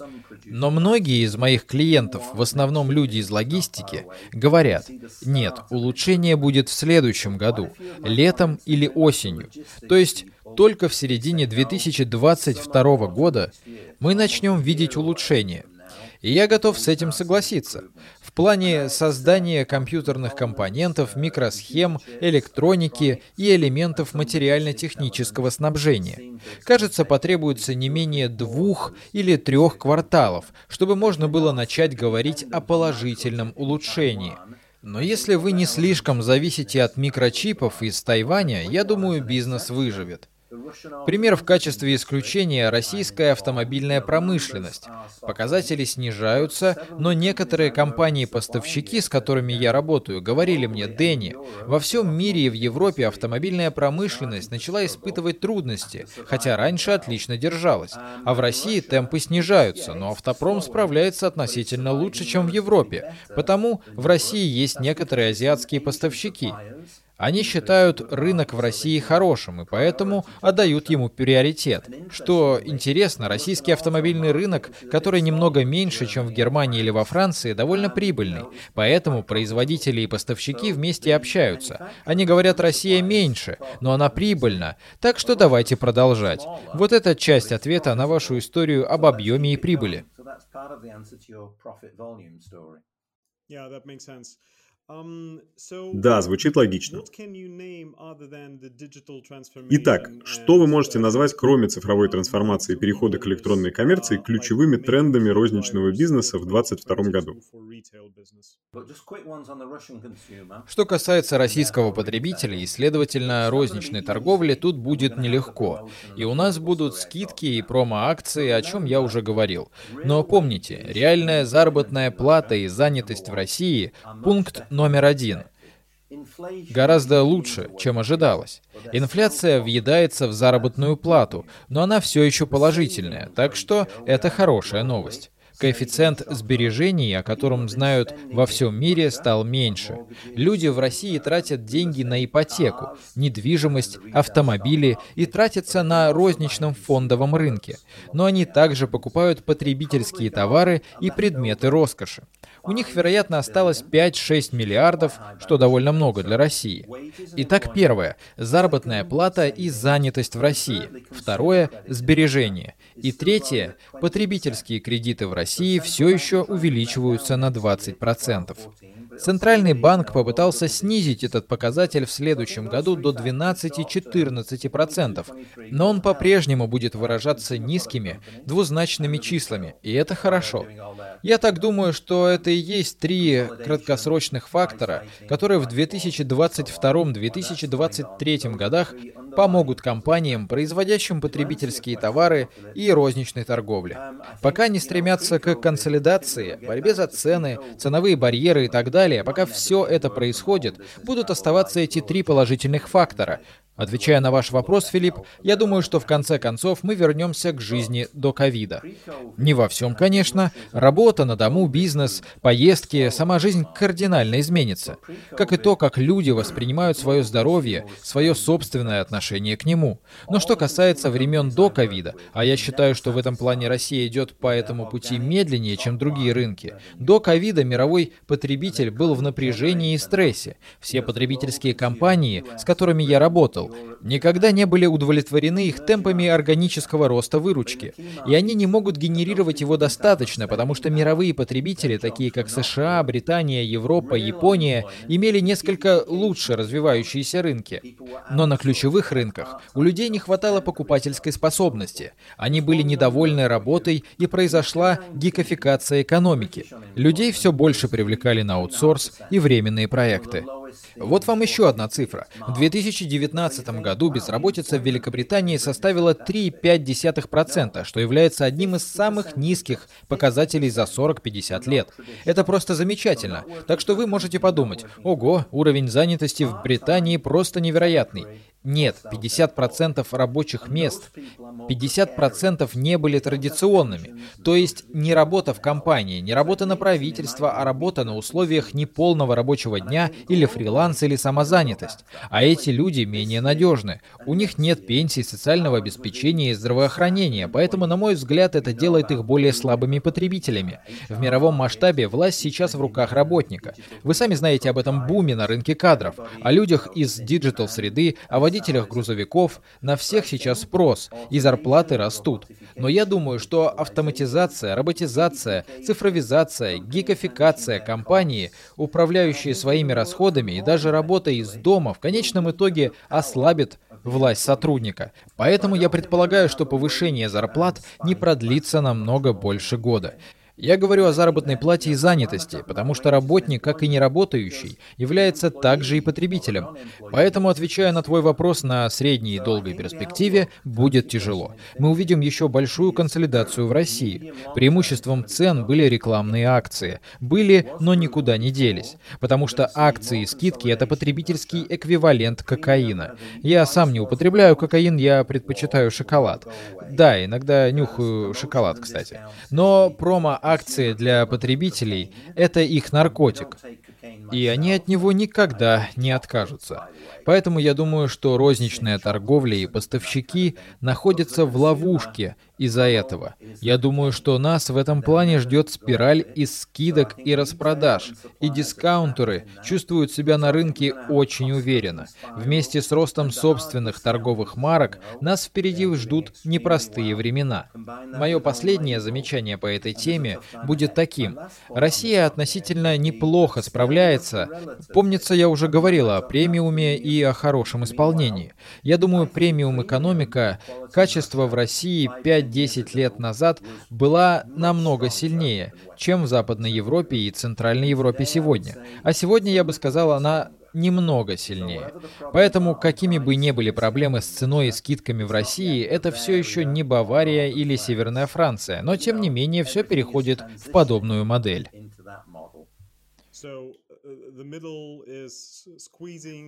Но многие из моих клиентов, в основном люди из логистики, говорят, нет, улучшение будет в следующем году, летом или осенью. То есть только в середине 2022 года мы начнем видеть улучшение. И я готов с этим согласиться. В плане создания компьютерных компонентов, микросхем, электроники и элементов материально-технического снабжения. Кажется, потребуется не менее двух или трех кварталов, чтобы можно было начать говорить о положительном улучшении. Но если вы не слишком зависите от микрочипов из Тайваня, я думаю, бизнес выживет. Пример в качестве исключения – российская автомобильная промышленность. Показатели снижаются, но некоторые компании-поставщики, с которыми я работаю, говорили мне, Дэнни, во всем мире и в Европе автомобильная промышленность начала испытывать трудности, хотя раньше отлично держалась. А в России темпы снижаются, но автопром справляется относительно лучше, чем в Европе. Потому в России есть некоторые азиатские поставщики. Они считают рынок в России хорошим и поэтому отдают ему приоритет. Что интересно, российский автомобильный рынок, который немного меньше, чем в Германии или во Франции, довольно прибыльный. Поэтому производители и поставщики вместе общаются. Они говорят, Россия меньше, но она прибыльна. Так что давайте продолжать. Вот это часть ответа на вашу историю об объеме и прибыли. Yeah, that makes sense. Да, звучит логично. Итак, что вы можете назвать, кроме цифровой трансформации и перехода к электронной коммерции, ключевыми трендами розничного бизнеса в 2022 году? Что касается российского потребителя и, следовательно, розничной торговли, тут будет нелегко. И у нас будут скидки и промо-акции, о чем я уже говорил. Но помните, реальная заработная плата и занятость в России – пункт номер один. Гораздо лучше, чем ожидалось. Инфляция въедается в заработную плату, но она все еще положительная, так что это хорошая новость. Коэффициент сбережений, о котором знают во всем мире, стал меньше. Люди в России тратят деньги на ипотеку, недвижимость, автомобили и тратятся на розничном фондовом рынке. Но они также покупают потребительские товары и предметы роскоши. У них, вероятно, осталось 5-6 миллиардов, что довольно много для России. Итак, первое – заработная плата и занятость в России. Второе – сбережения. И третье – потребительские кредиты в России все еще увеличиваются на 20%. Центральный банк попытался снизить этот показатель в следующем году до 12-14%, но он по-прежнему будет выражаться низкими, двузначными числами, и это хорошо. Я так думаю, что это и есть три краткосрочных фактора, которые в 2022-2023 годах помогут компаниям, производящим потребительские товары и розничной торговле. Пока они стремятся к консолидации, борьбе за цены, ценовые барьеры и так далее, пока все это происходит, будут оставаться эти три положительных фактора, Отвечая на ваш вопрос, Филипп, я думаю, что в конце концов мы вернемся к жизни до ковида. Не во всем, конечно. Работа на дому, бизнес, поездки, сама жизнь кардинально изменится. Как и то, как люди воспринимают свое здоровье, свое собственное отношение к нему. Но что касается времен до ковида, а я считаю, что в этом плане Россия идет по этому пути медленнее, чем другие рынки, до ковида мировой потребитель был в напряжении и стрессе. Все потребительские компании, с которыми я работал, никогда не были удовлетворены их темпами органического роста выручки. И они не могут генерировать его достаточно, потому что мировые потребители, такие как США, Британия, Европа, Япония, имели несколько лучше развивающиеся рынки. Но на ключевых рынках у людей не хватало покупательской способности. Они были недовольны работой и произошла гикофикация экономики. Людей все больше привлекали на аутсорс и временные проекты. Вот вам еще одна цифра. В 2019 году безработица в Великобритании составила 3,5%, что является одним из самых низких показателей за 40-50 лет. Это просто замечательно. Так что вы можете подумать, ого, уровень занятости в Британии просто невероятный. Нет, 50% рабочих мест, 50% не были традиционными. То есть не работа в компании, не работа на правительство, а работа на условиях неполного рабочего дня или фриланс или самозанятость. А эти люди менее надежны. У них нет пенсии, социального обеспечения и здравоохранения, поэтому, на мой взгляд, это делает их более слабыми потребителями. В мировом масштабе власть сейчас в руках работника. Вы сами знаете об этом буме на рынке кадров, о людях из диджитал-среды, о водителях грузовиков, на всех сейчас спрос, и зарплаты растут. Но я думаю, что автоматизация, роботизация, цифровизация, гикофикация компании, управляющие своими расходами и даже работа из дома в конечном итоге ослабит власть сотрудника. Поэтому я предполагаю, что повышение зарплат не продлится намного больше года. Я говорю о заработной плате и занятости, потому что работник, как и неработающий, является также и потребителем. Поэтому, отвечая на твой вопрос на средней и долгой перспективе, будет тяжело. Мы увидим еще большую консолидацию в России. Преимуществом цен были рекламные акции. Были, но никуда не делись. Потому что акции и скидки — это потребительский эквивалент кокаина. Я сам не употребляю кокаин, я предпочитаю шоколад. Да, иногда нюхаю шоколад, кстати. Но промо акции для потребителей – это их наркотик. И они от него никогда не откажутся. Поэтому я думаю, что розничная торговля и поставщики находятся в ловушке из-за этого. Я думаю, что нас в этом плане ждет спираль из скидок и распродаж, и дискаунтеры чувствуют себя на рынке очень уверенно. Вместе с ростом собственных торговых марок нас впереди ждут непростые времена. Мое последнее замечание по этой теме будет таким. Россия относительно неплохо справляется. Помнится, я уже говорил о премиуме и о хорошем исполнении. Я думаю, премиум экономика, качество в России 5 5-10 лет назад была намного сильнее, чем в Западной Европе и Центральной Европе сегодня. А сегодня, я бы сказал, она немного сильнее. Поэтому, какими бы ни были проблемы с ценой и скидками в России, это все еще не Бавария или Северная Франция, но тем не менее все переходит в подобную модель.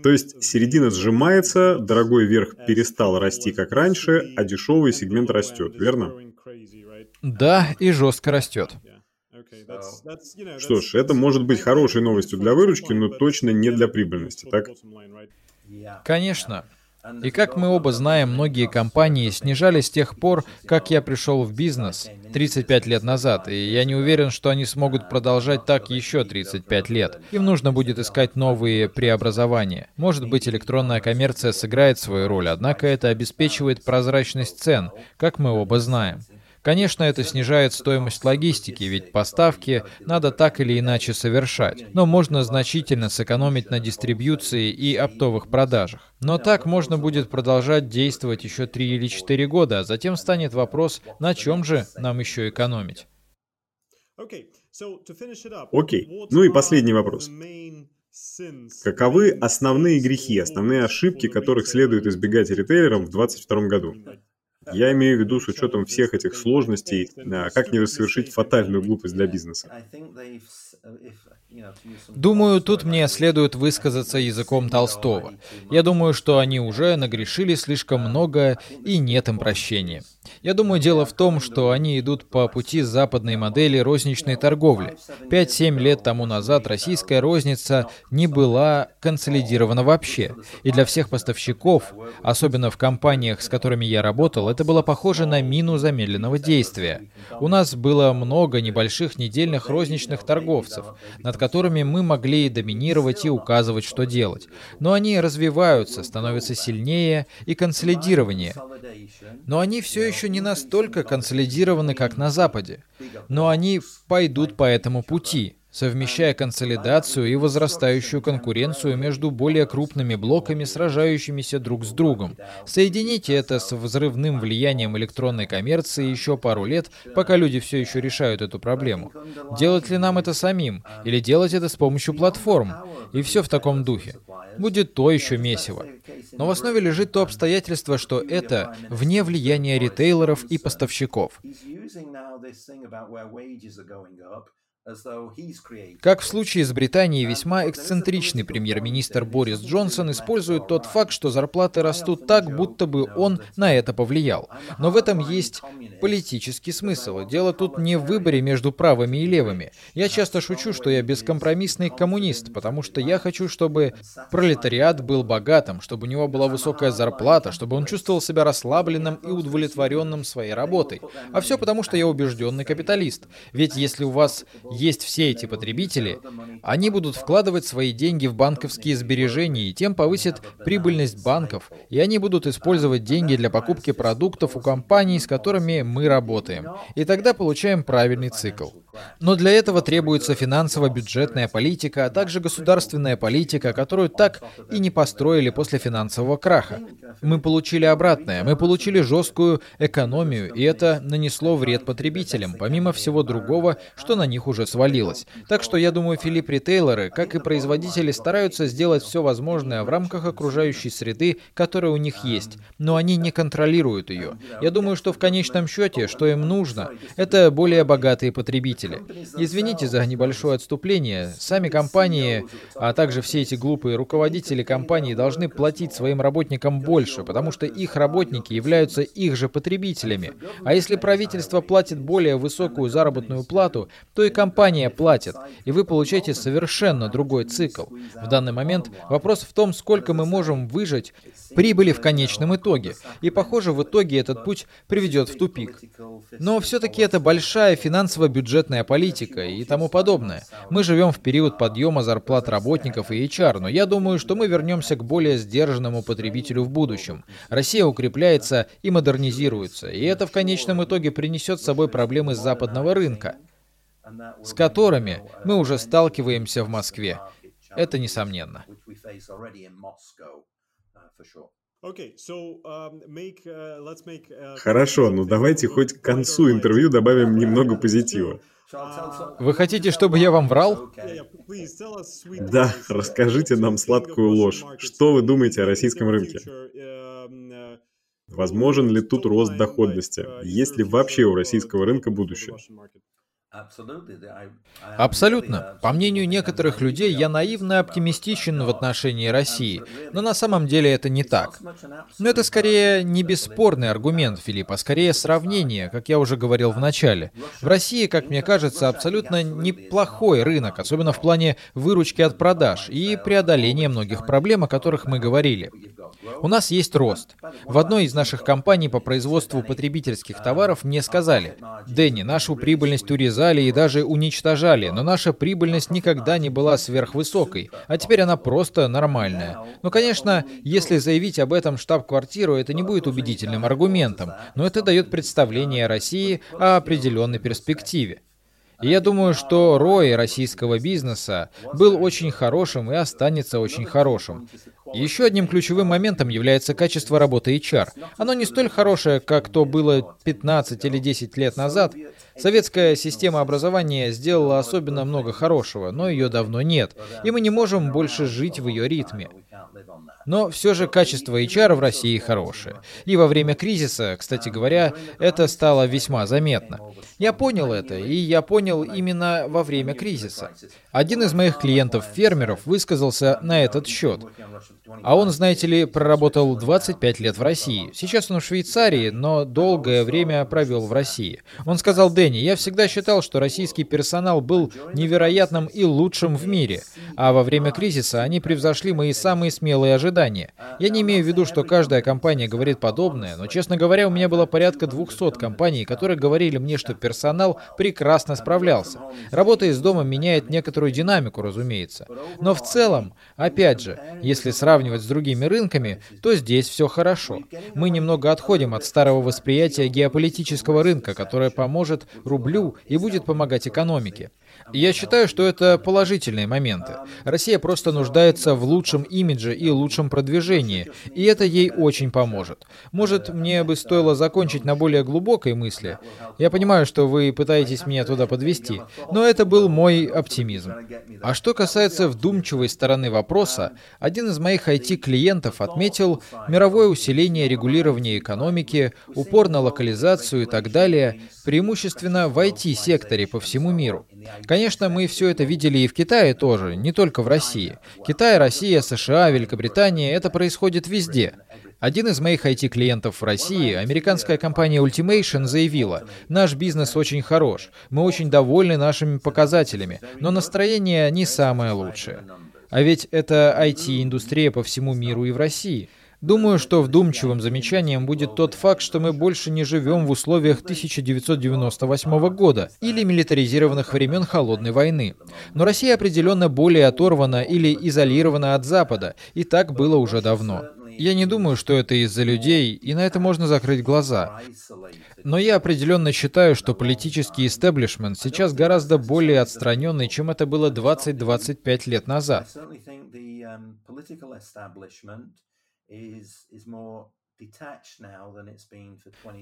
То есть середина сжимается, дорогой верх перестал расти как раньше, а дешевый сегмент растет, верно? Да, и жестко растет. Что ж, это может быть хорошей новостью для выручки, но точно не для прибыльности, так? Конечно. И как мы оба знаем, многие компании снижали с тех пор, как я пришел в бизнес 35 лет назад, и я не уверен, что они смогут продолжать так еще 35 лет. Им нужно будет искать новые преобразования. Может быть, электронная коммерция сыграет свою роль, однако это обеспечивает прозрачность цен, как мы оба знаем. Конечно, это снижает стоимость логистики, ведь поставки надо так или иначе совершать. Но можно значительно сэкономить на дистрибьюции и оптовых продажах. Но так можно будет продолжать действовать еще 3 или 4 года, а затем станет вопрос, на чем же нам еще экономить. Окей. Ну и последний вопрос. Каковы основные грехи, основные ошибки, которых следует избегать ритейлерам в 2022 году? Я имею в виду с учетом всех этих сложностей, а, как не совершить фатальную глупость для бизнеса. Думаю, тут мне следует высказаться языком Толстого. Я думаю, что они уже нагрешили слишком много и нет им прощения. Я думаю, дело в том, что они идут по пути западной модели розничной торговли. 5-7 лет тому назад российская розница не была консолидирована вообще. И для всех поставщиков, особенно в компаниях, с которыми я работал, это было похоже на мину замедленного действия. У нас было много небольших недельных розничных торговцев, над которыми мы могли доминировать и указывать, что делать. Но они развиваются, становятся сильнее и консолидированнее. Но они все еще еще не настолько консолидированы, как на Западе, но они пойдут по этому пути совмещая консолидацию и возрастающую конкуренцию между более крупными блоками, сражающимися друг с другом. Соедините это с взрывным влиянием электронной коммерции еще пару лет, пока люди все еще решают эту проблему. Делать ли нам это самим? Или делать это с помощью платформ? И все в таком духе. Будет то еще месиво. Но в основе лежит то обстоятельство, что это вне влияния ритейлеров и поставщиков. Как в случае с Британией, весьма эксцентричный премьер-министр Борис Джонсон использует тот факт, что зарплаты растут так, будто бы он на это повлиял. Но в этом есть политический смысл. Дело тут не в выборе между правыми и левыми. Я часто шучу, что я бескомпромиссный коммунист, потому что я хочу, чтобы пролетариат был богатым, чтобы у него была высокая зарплата, чтобы он чувствовал себя расслабленным и удовлетворенным своей работой. А все потому, что я убежденный капиталист. Ведь если у вас есть все эти потребители, они будут вкладывать свои деньги в банковские сбережения и тем повысит прибыльность банков, и они будут использовать деньги для покупки продуктов у компаний, с которыми мы работаем. И тогда получаем правильный цикл. Но для этого требуется финансово-бюджетная политика, а также государственная политика, которую так и не построили после финансового краха. Мы получили обратное, мы получили жесткую экономию, и это нанесло вред потребителям, помимо всего другого, что на них уже свалилось. Так что я думаю, Филипп ритейлеры, как и производители, стараются сделать все возможное в рамках окружающей среды, которая у них есть, но они не контролируют ее. Я думаю, что в конечном счете, что им нужно, это более богатые потребители потребители. Извините за небольшое отступление. Сами компании, а также все эти глупые руководители компаний должны платить своим работникам больше, потому что их работники являются их же потребителями. А если правительство платит более высокую заработную плату, то и компания платит, и вы получаете совершенно другой цикл. В данный момент вопрос в том, сколько мы можем выжать прибыли в конечном итоге. И похоже, в итоге этот путь приведет в тупик. Но все-таки это большая финансово-бюджетная бюджетная политика и тому подобное. Мы живем в период подъема зарплат работников и HR, но я думаю, что мы вернемся к более сдержанному потребителю в будущем. Россия укрепляется и модернизируется, и это в конечном итоге принесет с собой проблемы западного рынка, с которыми мы уже сталкиваемся в Москве. Это несомненно. Um, uh, uh, Хорошо, ну давайте хоть к концу интервью добавим немного позитива. Вы хотите, чтобы я вам врал? Да, расскажите нам сладкую ложь. Что вы думаете о российском рынке? Возможен ли тут рост доходности? Есть ли вообще у российского рынка будущее? Абсолютно. По мнению некоторых людей, я наивно и оптимистичен в отношении России, но на самом деле это не так. Но это скорее не бесспорный аргумент, Филипп, а скорее сравнение, как я уже говорил в начале. В России, как мне кажется, абсолютно неплохой рынок, особенно в плане выручки от продаж и преодоления многих проблем, о которых мы говорили. У нас есть рост. В одной из наших компаний по производству потребительских товаров мне сказали, «Дэнни, нашу прибыльность урезали и даже уничтожали, но наша прибыльность никогда не была сверхвысокой, а теперь она просто нормальная». Ну, конечно, если заявить об этом штаб-квартиру, это не будет убедительным аргументом, но это дает представление о России о определенной перспективе. И я думаю, что рой российского бизнеса был очень хорошим и останется очень хорошим. Еще одним ключевым моментом является качество работы HR. Оно не столь хорошее, как то было 15 или 10 лет назад, Советская система образования сделала особенно много хорошего, но ее давно нет, и мы не можем больше жить в ее ритме. Но все же качество HR в России хорошее. И во время кризиса, кстати говоря, это стало весьма заметно. Я понял это, и я понял именно во время кризиса. Один из моих клиентов-фермеров высказался на этот счет. А он, знаете ли, проработал 25 лет в России. Сейчас он в Швейцарии, но долгое время провел в России. Он сказал, Дэнни, я всегда считал, что российский персонал был невероятным и лучшим в мире. А во время кризиса они превзошли мои самые смелые ожидания. Я не имею в виду, что каждая компания говорит подобное, но, честно говоря, у меня было порядка 200 компаний, которые говорили мне, что персонал прекрасно справлялся. Работа из дома меняет некоторую динамику, разумеется. Но в целом, опять же, если сравнивать сравнивать с другими рынками, то здесь все хорошо. Мы немного отходим от старого восприятия геополитического рынка, которое поможет рублю и будет помогать экономике. Я считаю, что это положительные моменты. Россия просто нуждается в лучшем имидже и лучшем продвижении, и это ей очень поможет. Может, мне бы стоило закончить на более глубокой мысли. Я понимаю, что вы пытаетесь меня туда подвести, но это был мой оптимизм. А что касается вдумчивой стороны вопроса, один из моих IT-клиентов отметил мировое усиление регулирования экономики, упор на локализацию и так далее, преимущественно в IT-секторе по всему миру. Конечно, мы все это видели и в Китае тоже, не только в России. Китай, Россия, США, Великобритания — это происходит везде. Один из моих IT-клиентов в России, американская компания Ultimation, заявила, «Наш бизнес очень хорош, мы очень довольны нашими показателями, но настроение не самое лучшее». А ведь это IT-индустрия по всему миру и в России. Думаю, что вдумчивым замечанием будет тот факт, что мы больше не живем в условиях 1998 года или милитаризированных времен Холодной войны. Но Россия определенно более оторвана или изолирована от Запада, и так было уже давно. Я не думаю, что это из-за людей, и на это можно закрыть глаза. Но я определенно считаю, что политический истеблишмент сейчас гораздо более отстраненный, чем это было 20-25 лет назад.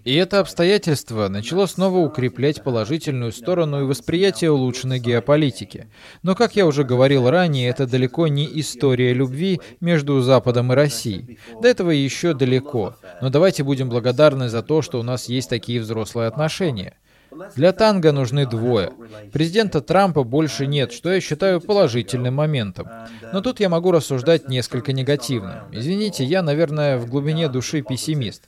И это обстоятельство начало снова укреплять положительную сторону и восприятие улучшенной геополитики. Но, как я уже говорил ранее, это далеко не история любви между Западом и Россией. До этого еще далеко. Но давайте будем благодарны за то, что у нас есть такие взрослые отношения. Для танго нужны двое. Президента Трампа больше нет, что я считаю положительным моментом. Но тут я могу рассуждать несколько негативно. Извините, я, наверное, в глубине души пессимист.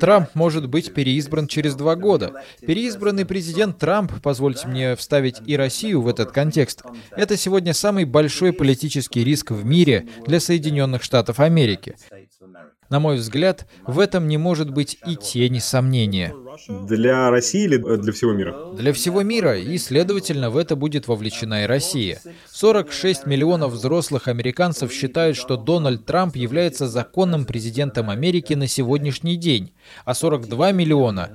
Трамп может быть переизбран через два года. Переизбранный президент Трамп, позвольте мне вставить и Россию в этот контекст, это сегодня самый большой политический риск в мире для Соединенных Штатов Америки. На мой взгляд, в этом не может быть и тени сомнения. Для России или для всего мира? Для всего мира, и, следовательно, в это будет вовлечена и Россия. 46 миллионов взрослых американцев считают, что Дональд Трамп является законным президентом Америки на сегодняшний день, а 42 миллиона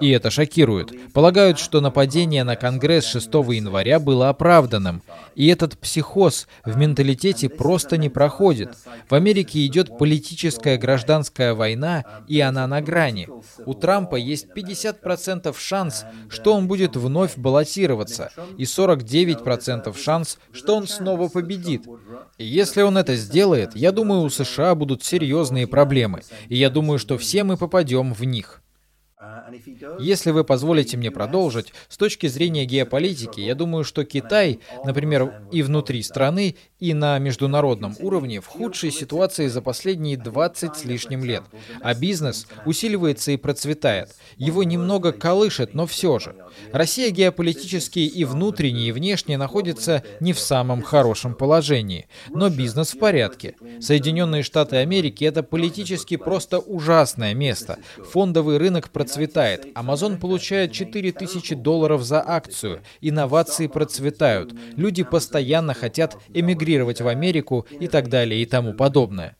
и это шокирует, полагают, что нападение на Конгресс 6 января было оправданным. И этот психоз в менталитете просто не проходит. В Америке идет политическая гражданская война, и она на грани. У Трампа есть 50% шанс, что он будет вновь баллотироваться, и 49% шанс, что он снова победит. И если он это сделает, я думаю, у США будут серьезные проблемы, и я думаю, что все мы попадем в них. Если вы позволите мне продолжить, с точки зрения геополитики, я думаю, что Китай, например, и внутри страны, и на международном уровне в худшей ситуации за последние 20 с лишним лет. А бизнес усиливается и процветает. Его немного колышет, но все же. Россия геополитически и внутренне, и внешне находится не в самом хорошем положении. Но бизнес в порядке. Соединенные Штаты Америки — это политически просто ужасное место. Фондовый рынок процветает. Amazon получает 4000 долларов за акцию. Инновации процветают. Люди постоянно хотят эмигрировать в Америку и так далее и тому подобное.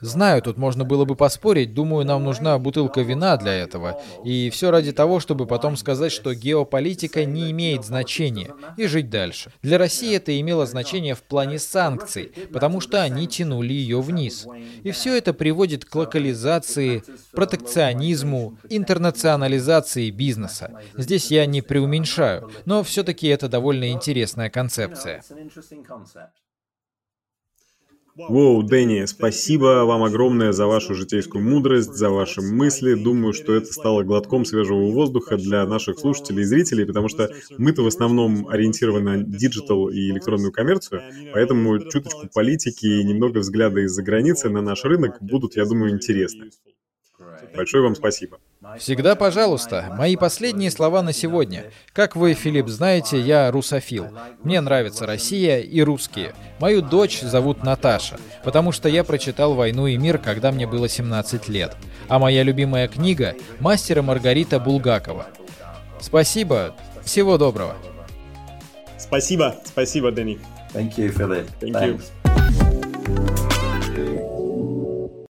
Знаю, тут можно было бы поспорить, думаю, нам нужна бутылка вина для этого. И все ради того, чтобы потом сказать, что геополитика не имеет значения, и жить дальше. Для России это имело значение в плане санкций, потому что они тянули ее вниз. И все это приводит к локализации, протекционизму, интернационализации бизнеса. Здесь я не преуменьшаю, но все-таки это довольно интересная концепция. Воу, Дэнни, спасибо вам огромное за вашу житейскую мудрость, за ваши мысли. Думаю, что это стало глотком свежего воздуха для наших слушателей и зрителей, потому что мы-то в основном ориентированы на digital и электронную коммерцию, поэтому чуточку политики и немного взгляда из-за границы на наш рынок будут, я думаю, интересны. Большое вам спасибо. Всегда пожалуйста. Мои последние слова на сегодня. Как вы, Филипп, знаете, я русофил. Мне нравится Россия и русские. Мою дочь зовут Наташа, потому что я прочитал «Войну и мир», когда мне было 17 лет. А моя любимая книга «Мастера Маргарита Булгакова». Спасибо. Всего доброго. Спасибо. Спасибо, Дэнни. Thank you, Philip. Thank Thanks. you.